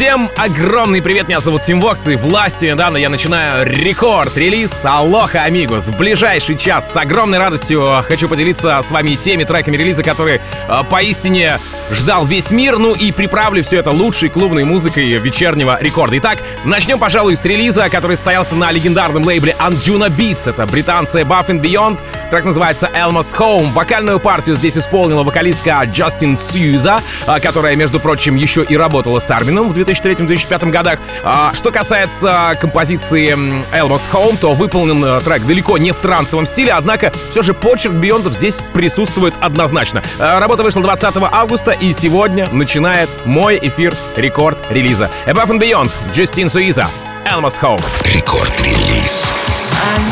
Всем огромный привет, меня зовут Тим Вокс, и власти недавно я начинаю рекорд-релиз Алоха Амигос. В ближайший час с огромной радостью хочу поделиться с вами теми треками релиза, которые э, поистине ждал весь мир, ну и приправлю все это лучшей клубной музыкой вечернего рекорда. Итак, начнем, пожалуй, с релиза, который состоялся на легендарном лейбле Anjuna Beats. Это британцы Buff and Beyond. Трек называется Elmo's Home. Вокальную партию здесь исполнила вокалистка Джастин Сьюза, э, которая, между прочим, еще и работала с Армином в 2003-2005 годах. А, что касается композиции Elmo's Home, то выполнен э, трек далеко не в трансовом стиле, однако все же почерк Биондов здесь присутствует однозначно. А, работа вышла 20 августа, и сегодня начинает мой эфир рекорд релиза. Above and Beyond, Джастин Суиза, Elmo's Home. Рекорд-релиз. I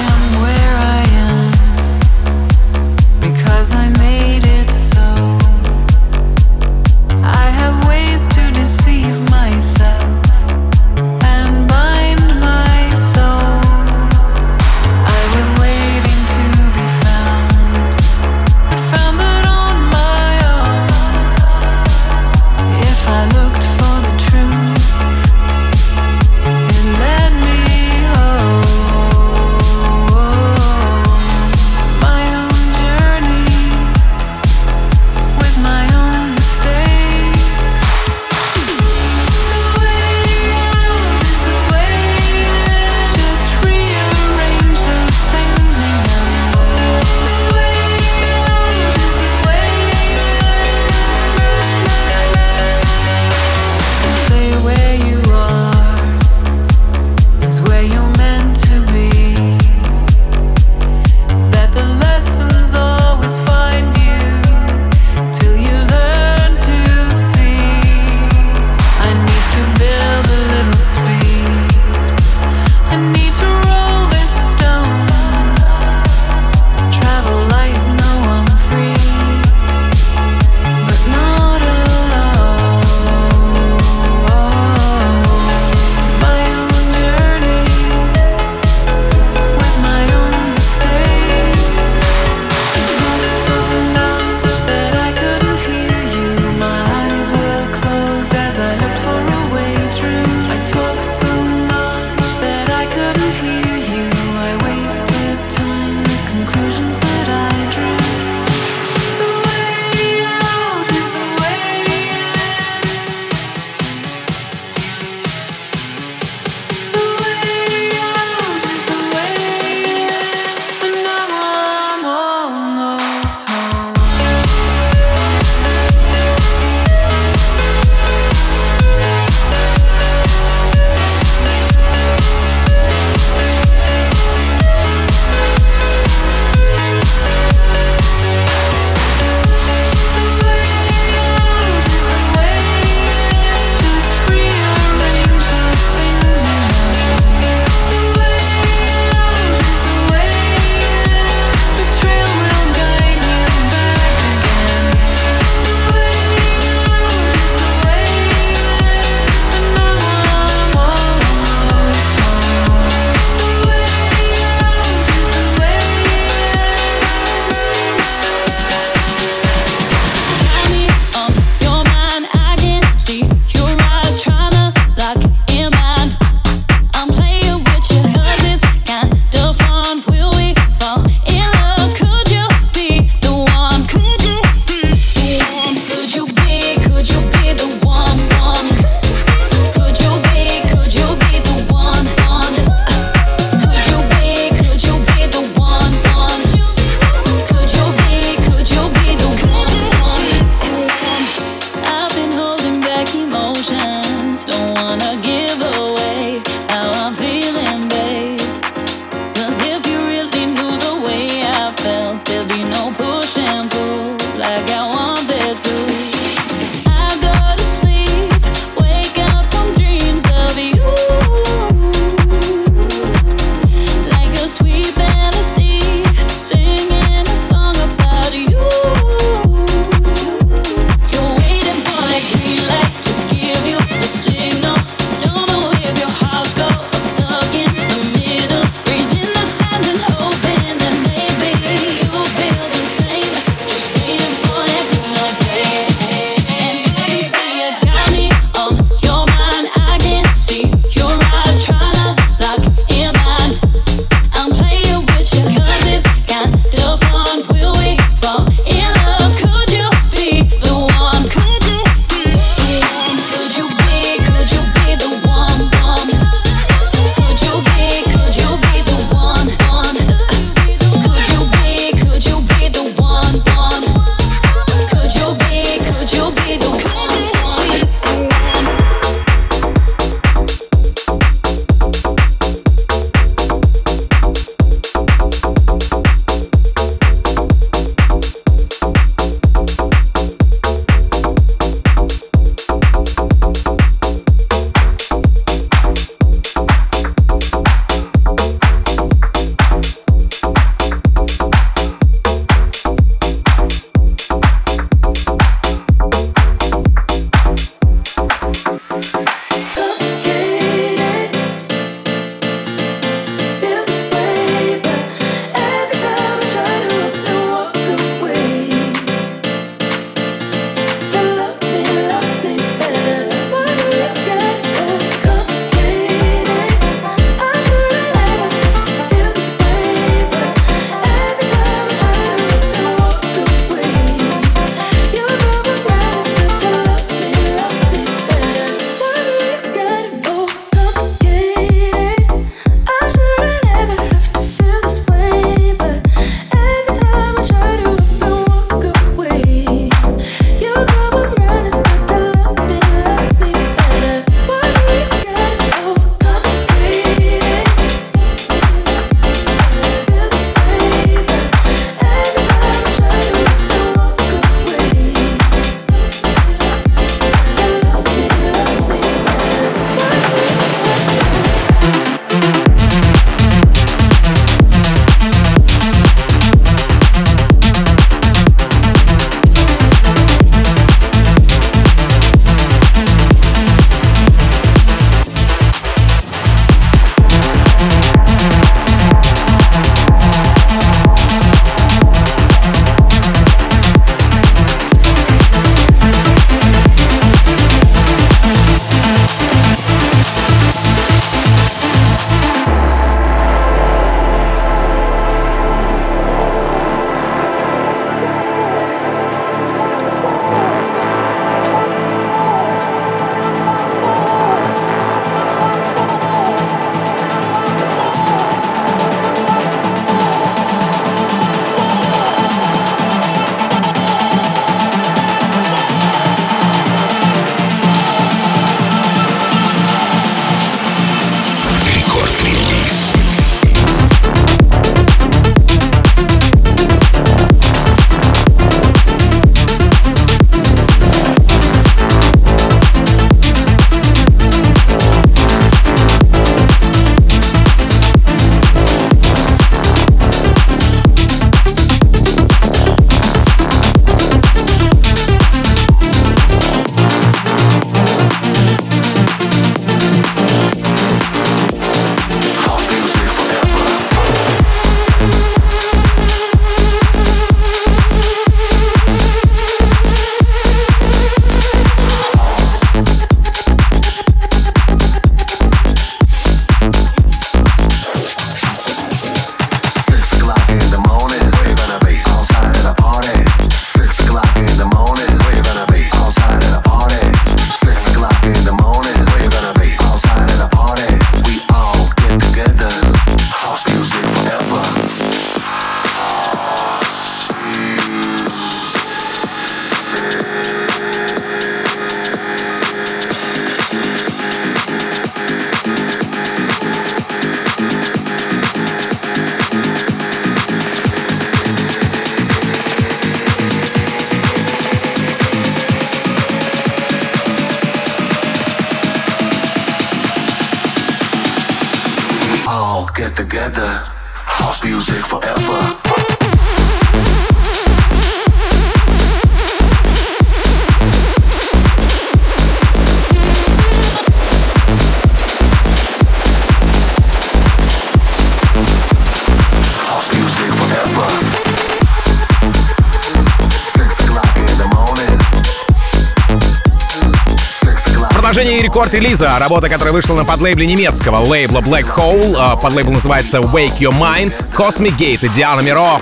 рекорд релиза, работа, которая вышла на подлейбле немецкого лейбла Black Hole. А, подлейбл называется Wake Your Mind, Cosmic Gate и Диана Миров.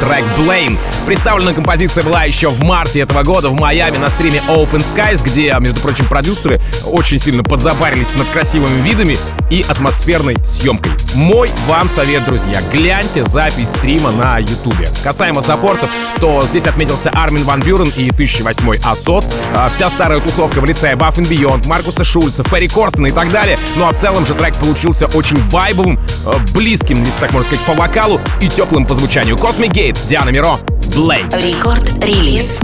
Трек Blame. Представлена композиция была еще в марте этого года в Майами на стриме Open Skies, где, между прочим, продюсеры очень сильно подзабарились над красивыми видами и атмосферной съемкой. Мой вам совет, друзья, гляньте запись стрима на ютубе. Касаемо саппортов, то здесь отметился Армин Ван Бюрен и 1008 Асот, а, вся старая тусовка в лице Баффин and Маркуса Шульца, Ферри Корстена и так далее. Ну а в целом же трек получился очень вайбовым, а, близким, если так можно сказать, по вокалу и теплым по звучанию. Cosmic Гейт, Диана Миро, Блейк. Рекорд-релиз.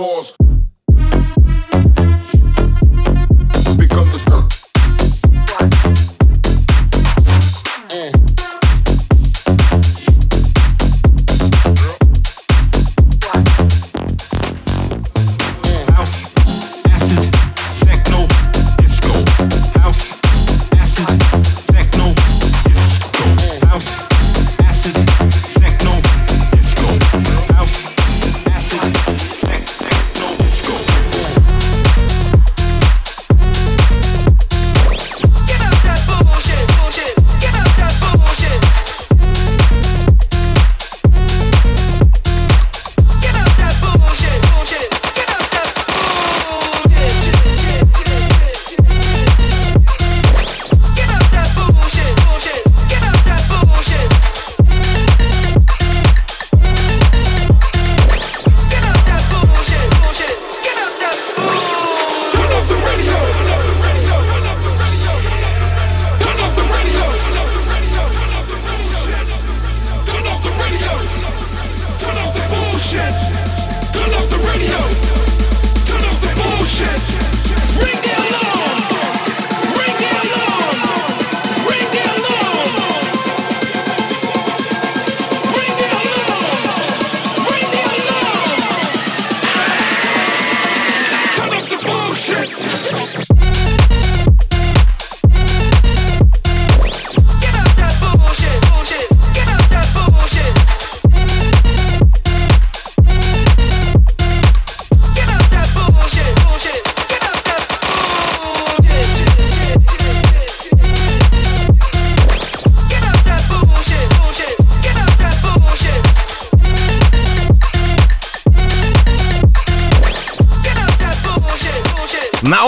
sauce.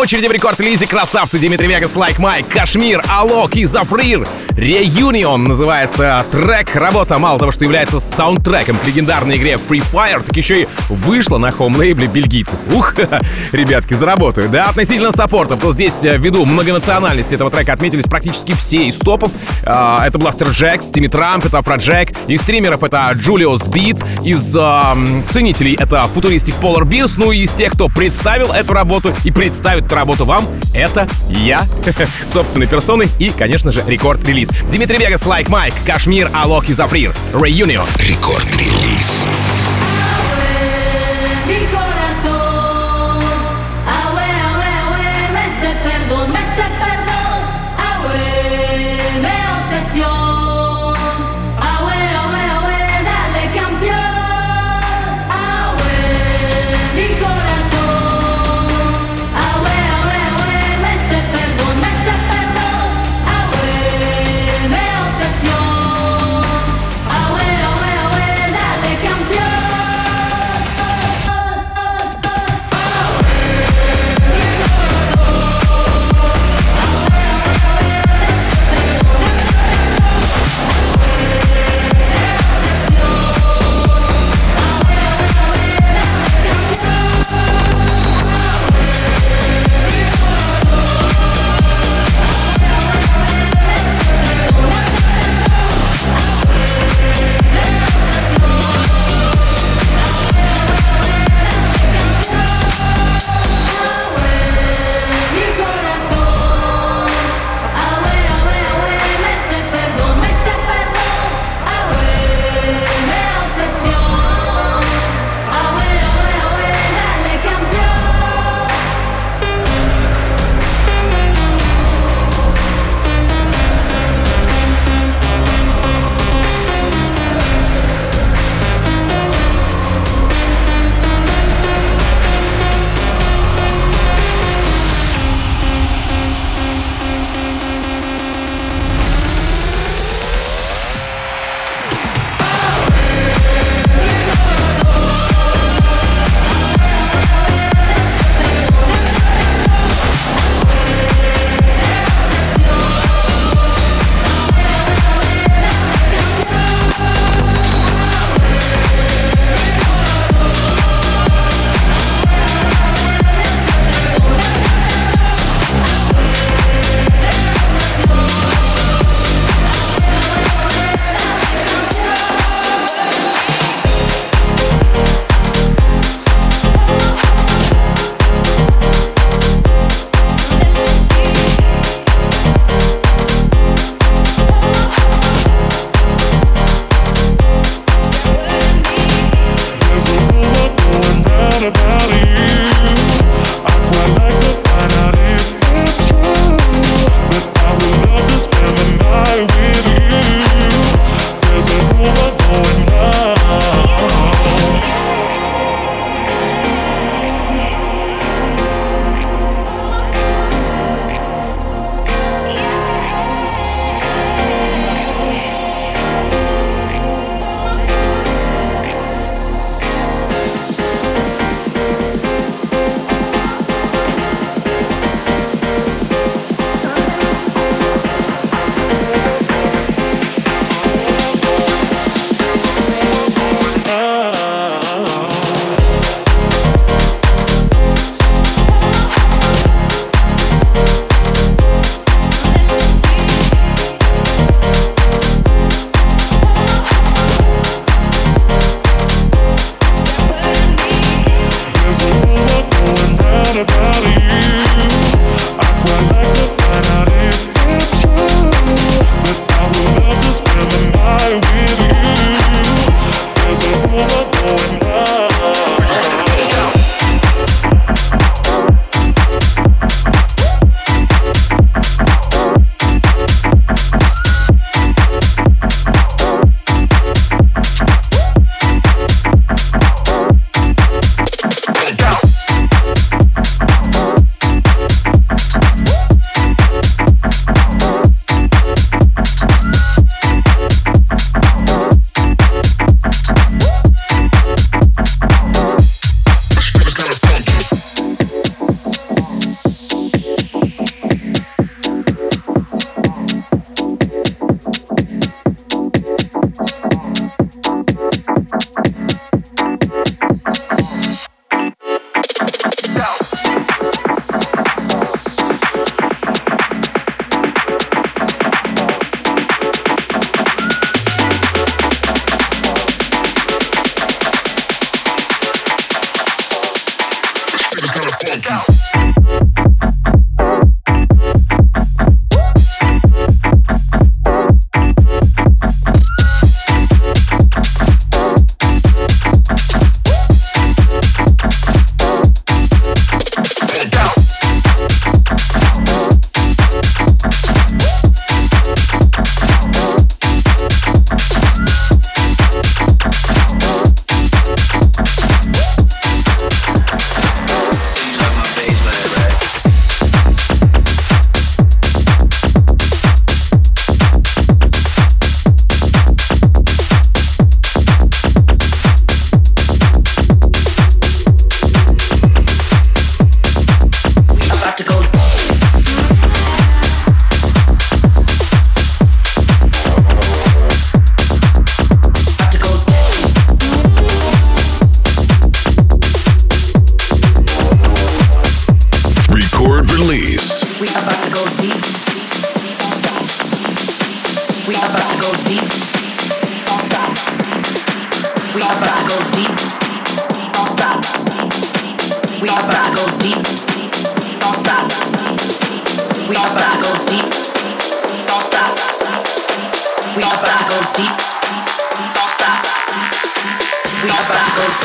очереди в Record Release е красавцы Dimitri Vegas, Like Mike, KSHMR, Alok и Zafrir. Reunion называется трек. Работа мало того, что является саундтреком к легендарной игре Free Fire, так еще и вышла на home лейбле бельгийцев. Ух, ребятки, заработают. Да, относительно саппортов, то здесь э, ввиду многонациональности этого трека отметились практически все из топов. А, это Blasterjaxx, Timmy Trumpet, это Afrojack. Из стримеров это Julius Beat. Из а, ценителей это Futuristic Polar Bears. Ну и из тех, кто представил эту работу и представит эту работу вам, это я, собственной персоной и, конечно же, Record Release Release. Dimitri Vegas, Like Mike, KSHMR, Alok и Zafrir, Reunion. Record Release.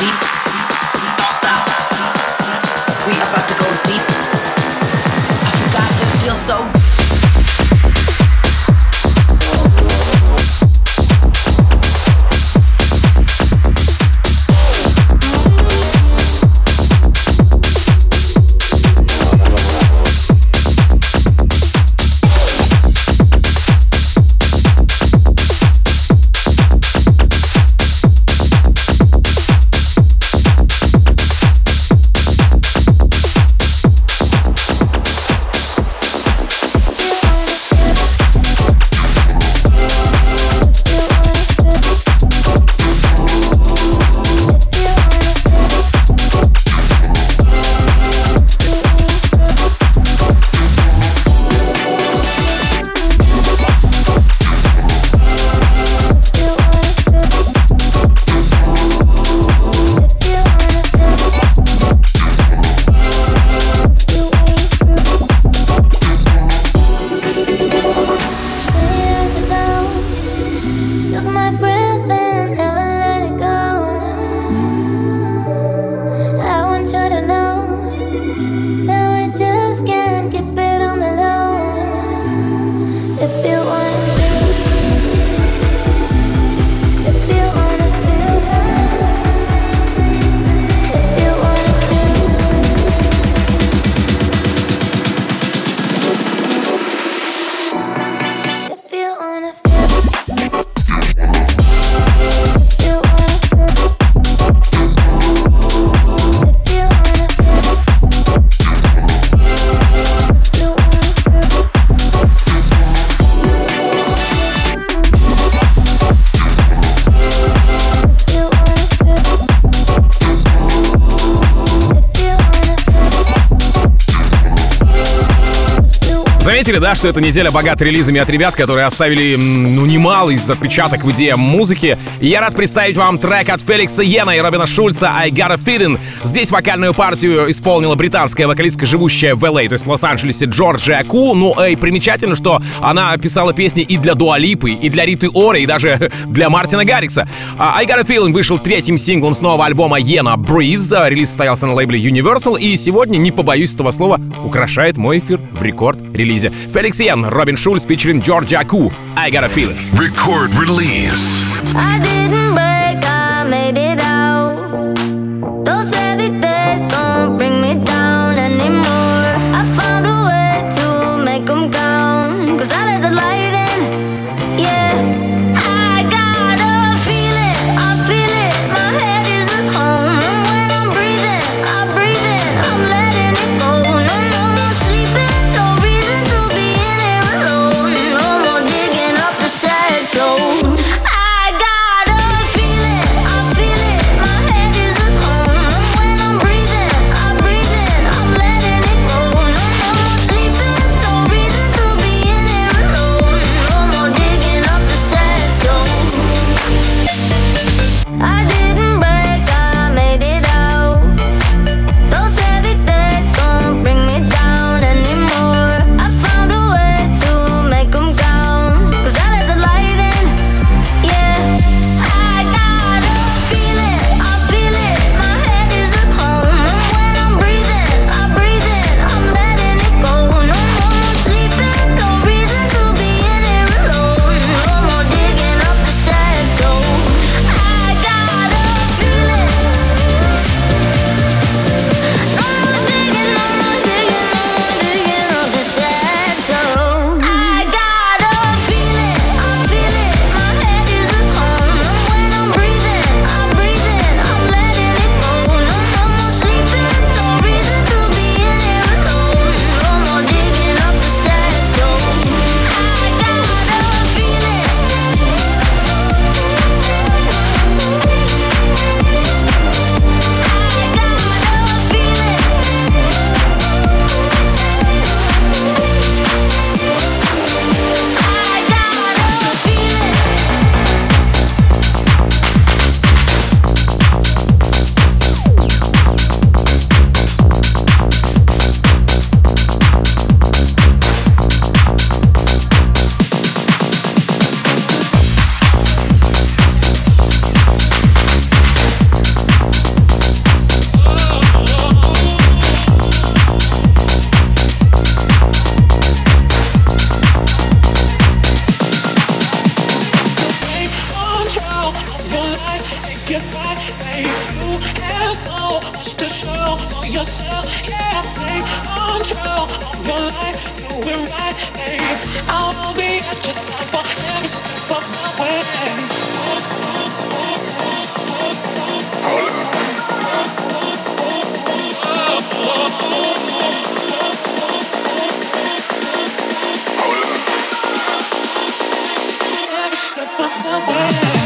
Deep. Don't stop. Заметили, да, что эта неделя богата релизами от ребят, которые оставили, ну, немало из отпечаток в идее музыки. Я рад представить вам трек от Феликса Йена и Робина Шульца «I Got a Feeling». Здесь вокальную партию исполнила британская вокалистка, живущая в LA, то есть в Лос-Анджелесе, Джорджия Ку. Ну, и примечательно, что она писала песни и для Дуалипы, и для Риты Ора, и даже для Мартина Гаррикса. А «I Got a Feeling» вышел третьим синглом с нового альбома Йена «Breeze». Релиз состоялся на лейбле Universal, и сегодня, не побоюсь этого слова, украшает мой эфир в рекорд-релизе. Феликс Йен, Робин Шульц, featuring Джорджия Ку «I Got a Feeling». Record release. I didn't Of the way.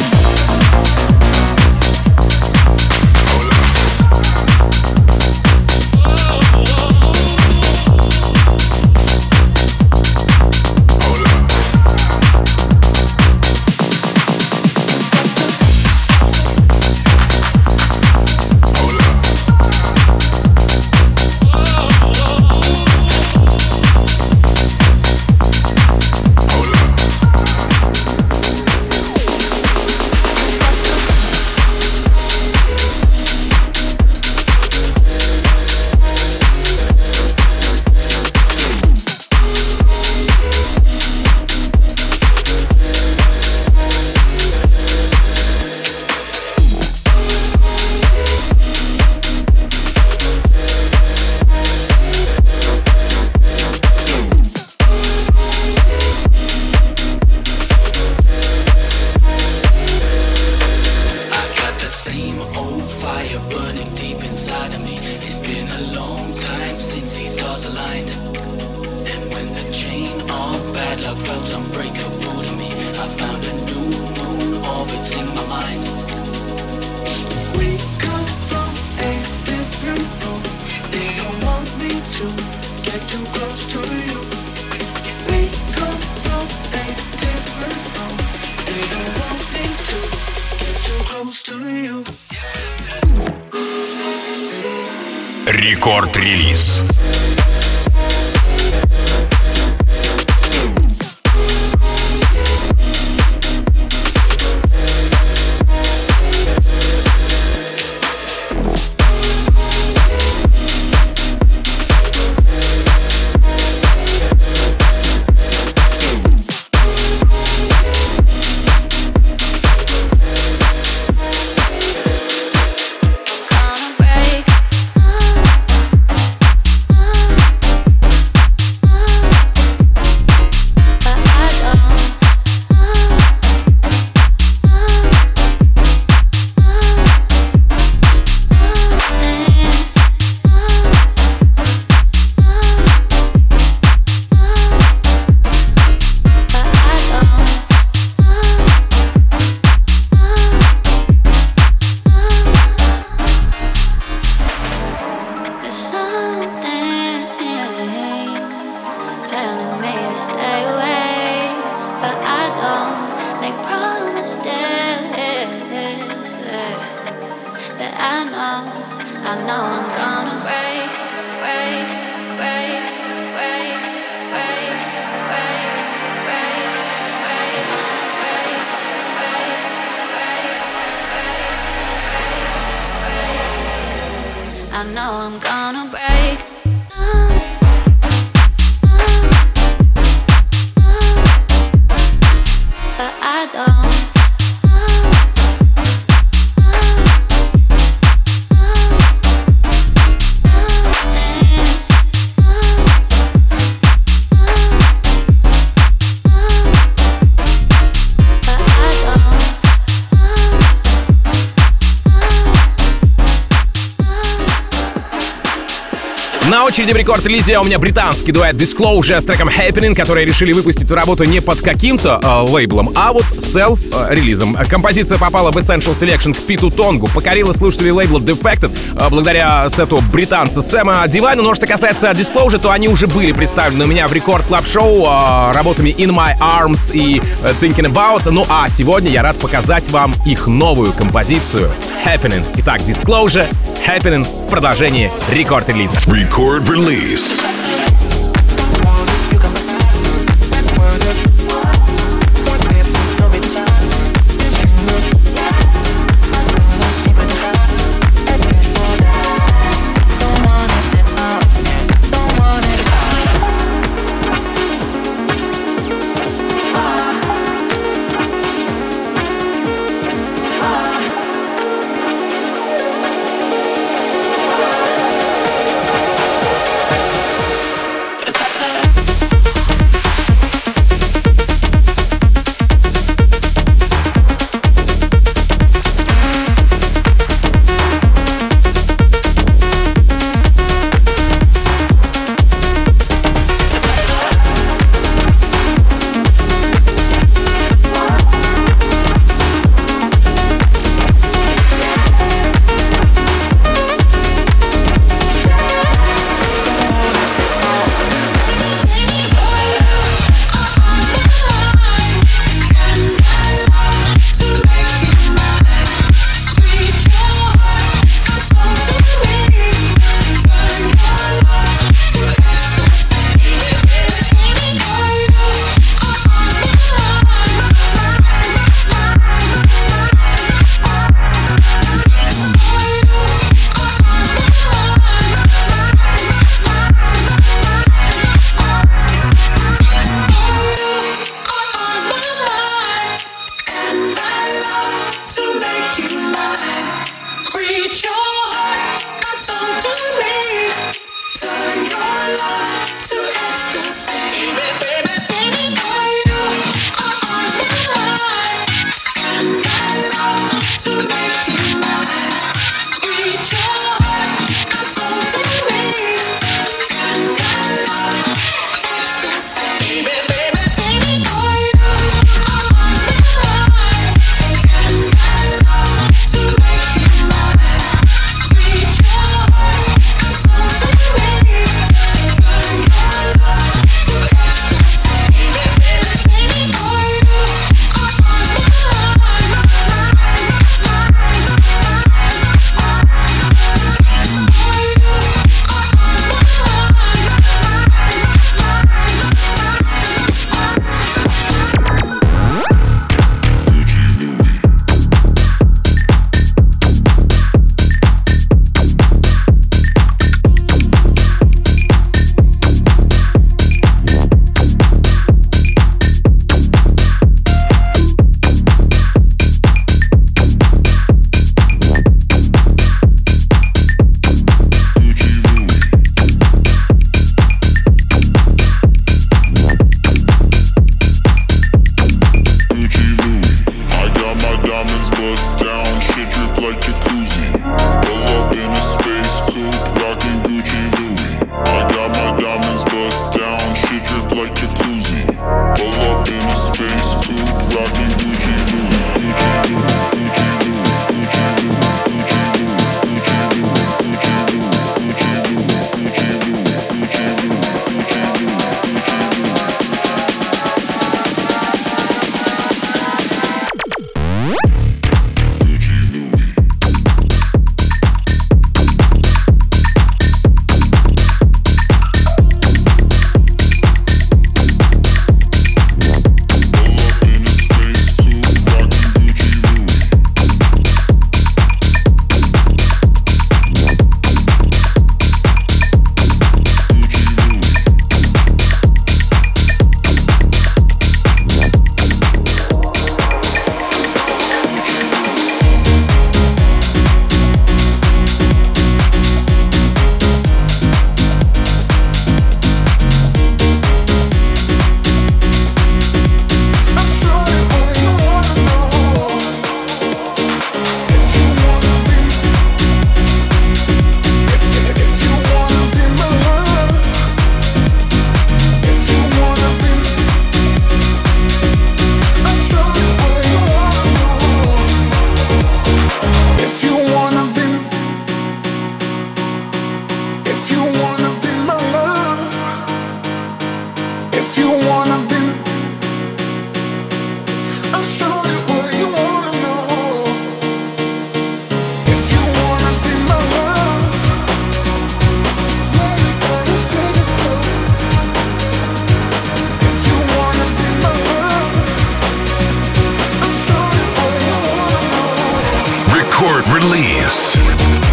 Очереди в рекорд-релизе у меня британский дуэт Disclosure с треком Happening, которые решили выпустить эту работу не под каким-то э, лейблом, а вот селф-релизом. Композиция попала в Essential Selection к Питу Тонгу, покорила слушателей лейбла Defected э, благодаря сету британца Сэма Дивайна. Но что касается Disclosure, то они уже были представлены у меня в рекорд клаб шоу э, работами In My Arms и э, Thinking About. Ну а сегодня я рад показать вам их новую композицию Happening. Итак, Disclosure, Happening в продолжении рекорд-релиза. Record release. Like jacuzzi. Release.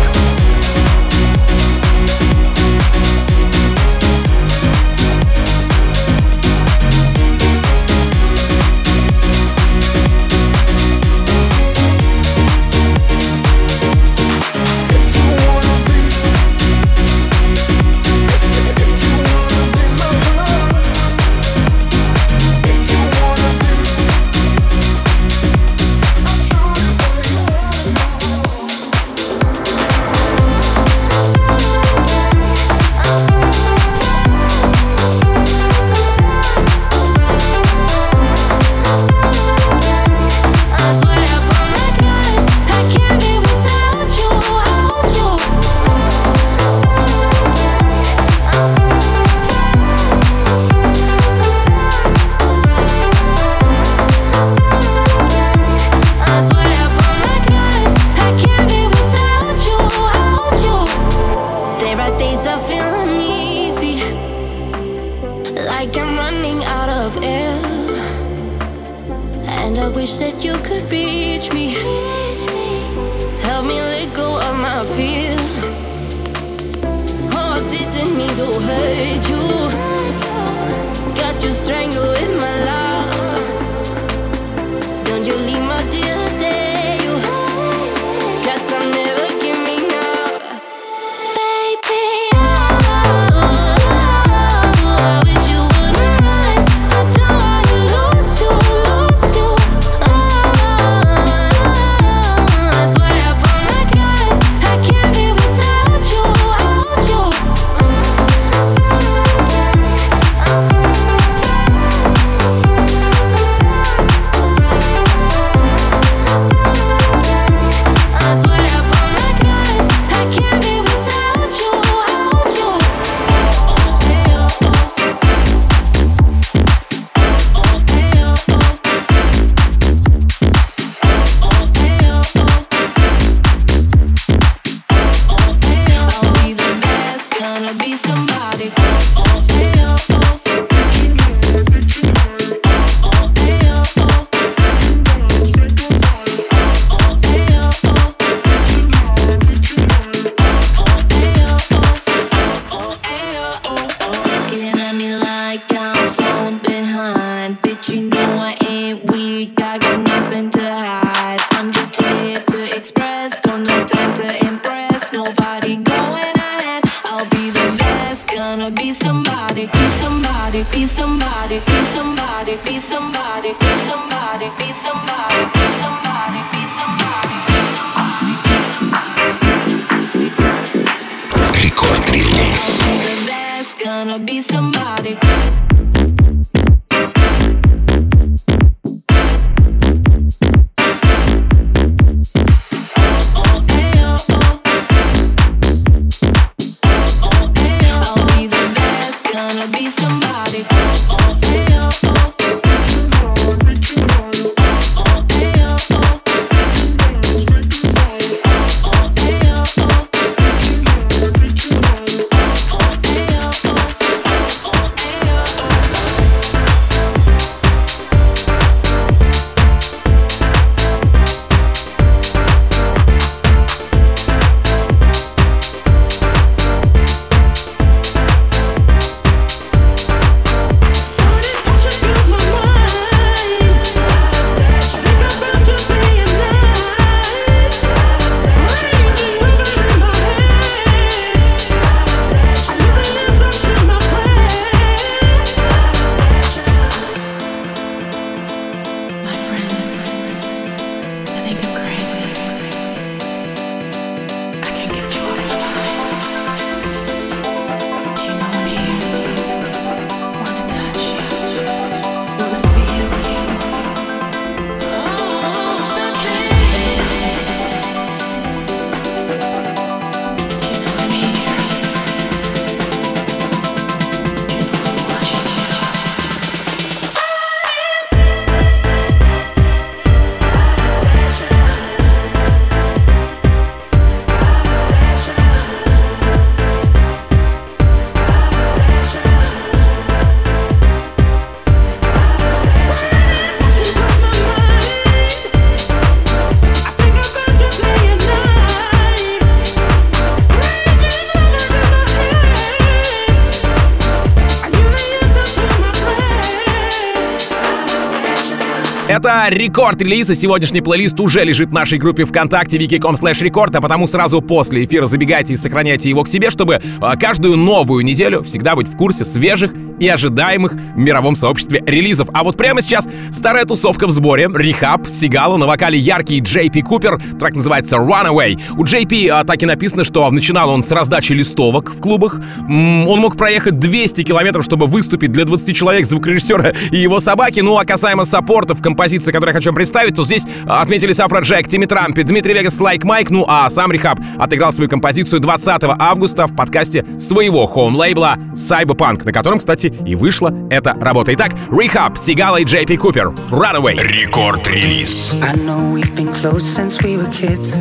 Это Record Release, и сегодняшний плейлист уже лежит в нашей группе ВКонтакте vk.com slash record, а потому сразу после эфира забегайте и сохраняйте его к себе, чтобы а, каждую новую неделю всегда быть в курсе свежих и ожидаемых в мировом сообществе релизов. А вот прямо сейчас старая тусовка в сборе. R3HAB, Sigala, на вокале яркий JP Cooper. Трек называется Runaway. У JP а, так и написано, что начинал он с раздачи листовок в клубах. Он мог проехать 200 километров, чтобы выступить для 20 человек, звукорежиссера и его собаки. Ну а касаемо саппортов композиции, которые я хочу вам представить, то здесь а, отметились Afrojack, Timmy Trumpet, Dimitri Vegas, Like Mike, ну а сам R3HAB отыграл свою композицию 20 августа в подкасте своего home лейбла Cyberpunk, на котором, кстати, и вышла эта работа. Итак, Рехаб, Сигала и Джей Пи Купер. Runaway. Рекорд-релиз. I know we've been close since we were kids.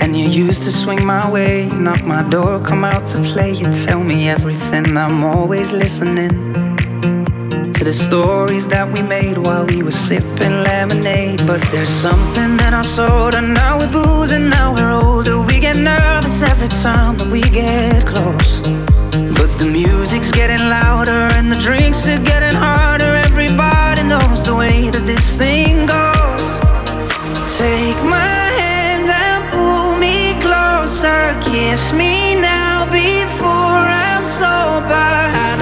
And you used to swing my way, you knock my door, come out to play. You tell me everything, I'm always listening. To the stories that we made while we were sipping lemonade. But there's something in our soul, and now we're boozing, now we're older. We get nervous every time that we get close. But the music's getting louder, and the drinks are getting harder. Everybody knows the way that this thing goes. Take my hand and pull me closer. Kiss me now before I'm sober. I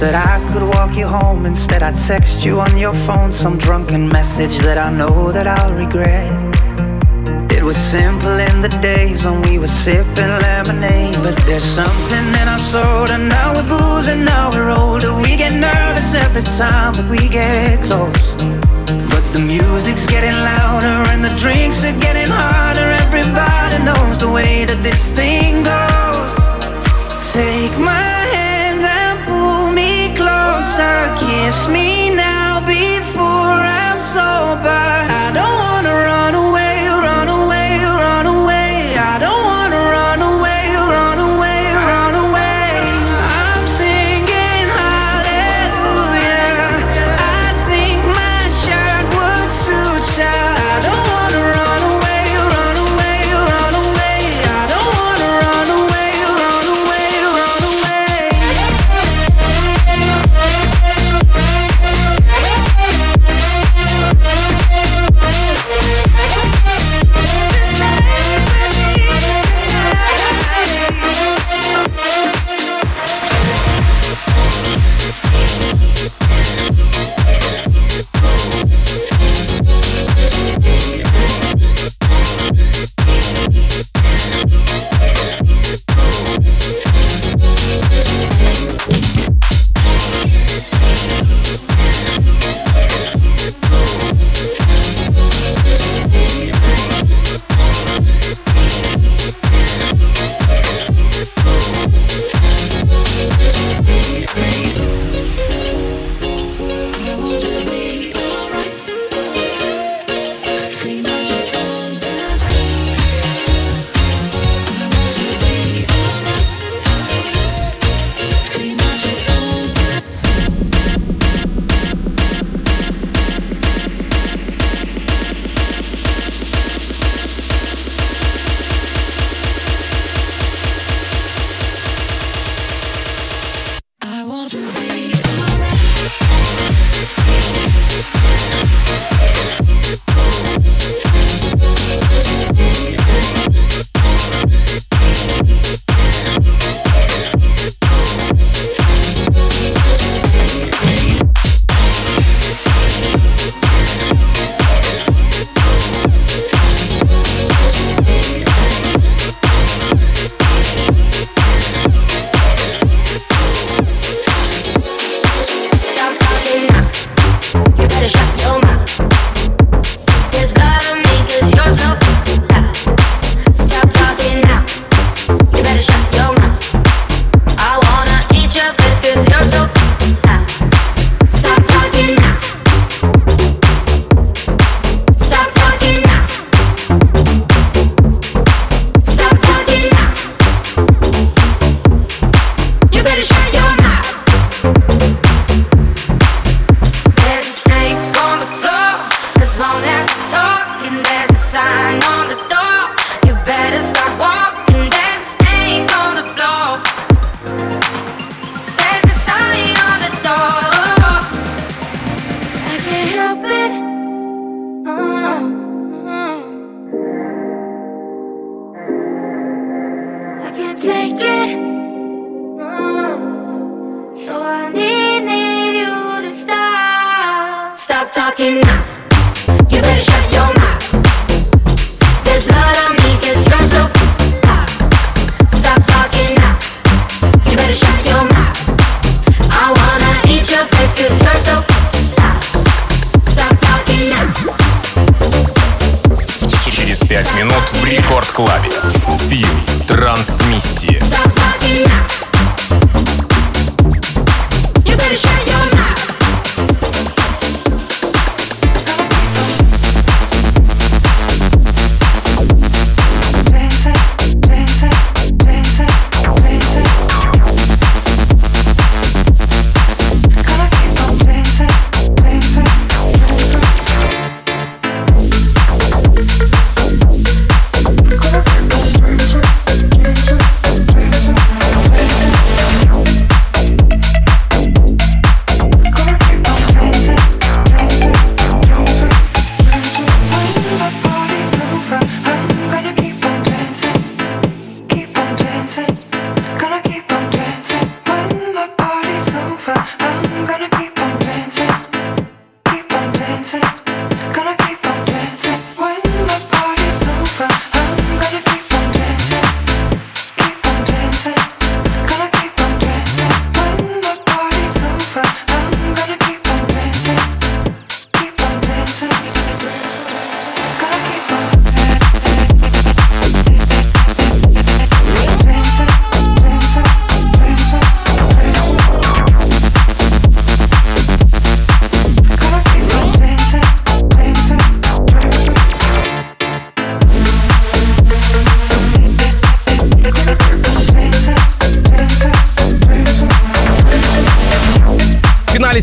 that I could walk you home. Instead, I text you on your phone some drunken message that I know that I'll regret. It was simple in the days when we were sipping lemonade. But there's something in our soul, and now we're boozing, now we're older. We get nervous every time that we get close. But the music's getting louder and the drinks are getting harder. Everybody knows the way that this thing goes. Take my Kiss me now before I'm sober. Клабе.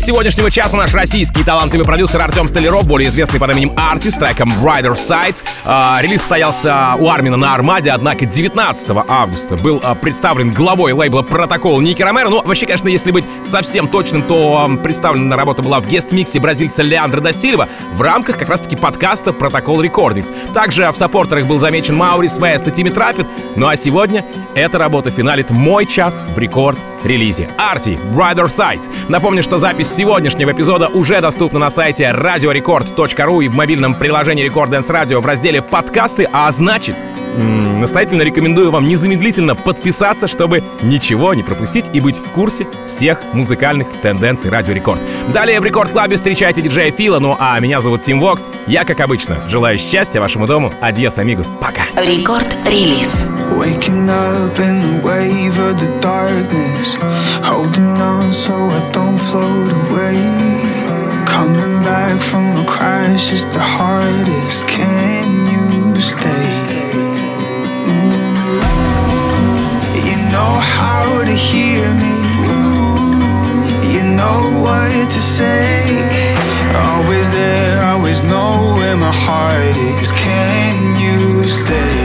Сегодняшнего часа наш российский талантливый продюсер Артем Столяров, более известный под именем Арти, с треком Rider Side. А, релиз состоялся у Армина на Армаде, однако 19 августа был а, представлен главой лейбла Протокол Ники Ромеро. Ну, вообще, конечно, если быть совсем точным, то а, представлена работа была в гест-миксе бразильца Леандро да Сильва в рамках как раз-таки подкаста Протокол Рекордингс. Также в саппортерах был замечен Маурис Вест и Тимми Траппет. Ну а сегодня эта работа финалит мой час в рекорд релизе. ARTY, Ride or Die. Напомню, что запись сегодняшнего эпизода уже доступна на сайте radiorecord.ru и в мобильном приложении Record Dance Radio в разделе «Подкасты», а значит, м, настоятельно рекомендую вам незамедлительно подписаться, чтобы ничего не пропустить и быть в курсе всех музыкальных тенденций Радио Рекорд. Далее в Record Club е встречайте диджея Фила, ну а меня зовут Тим Вокс. Я, как обычно, желаю счастья вашему дому. Adiós, amigos. Пока. Record Release. Waking up in the wave of the darkness, holding on so I don't float away. Coming back from a crash is the hardest. Can you stay? Know how to hear me. You know what to say. Always there, always know where my heart is. Can you stay?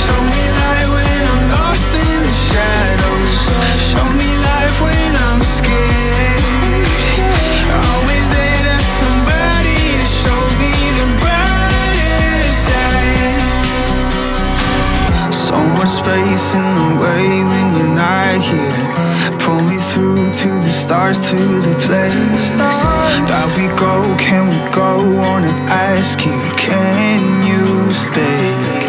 Show me light when I'm lost in the shadows. Show me life when I'm scared. Space in the way when you're not here. Pull me through to the stars, to the place that we go. Can we go? Wanna ask you, can you stay?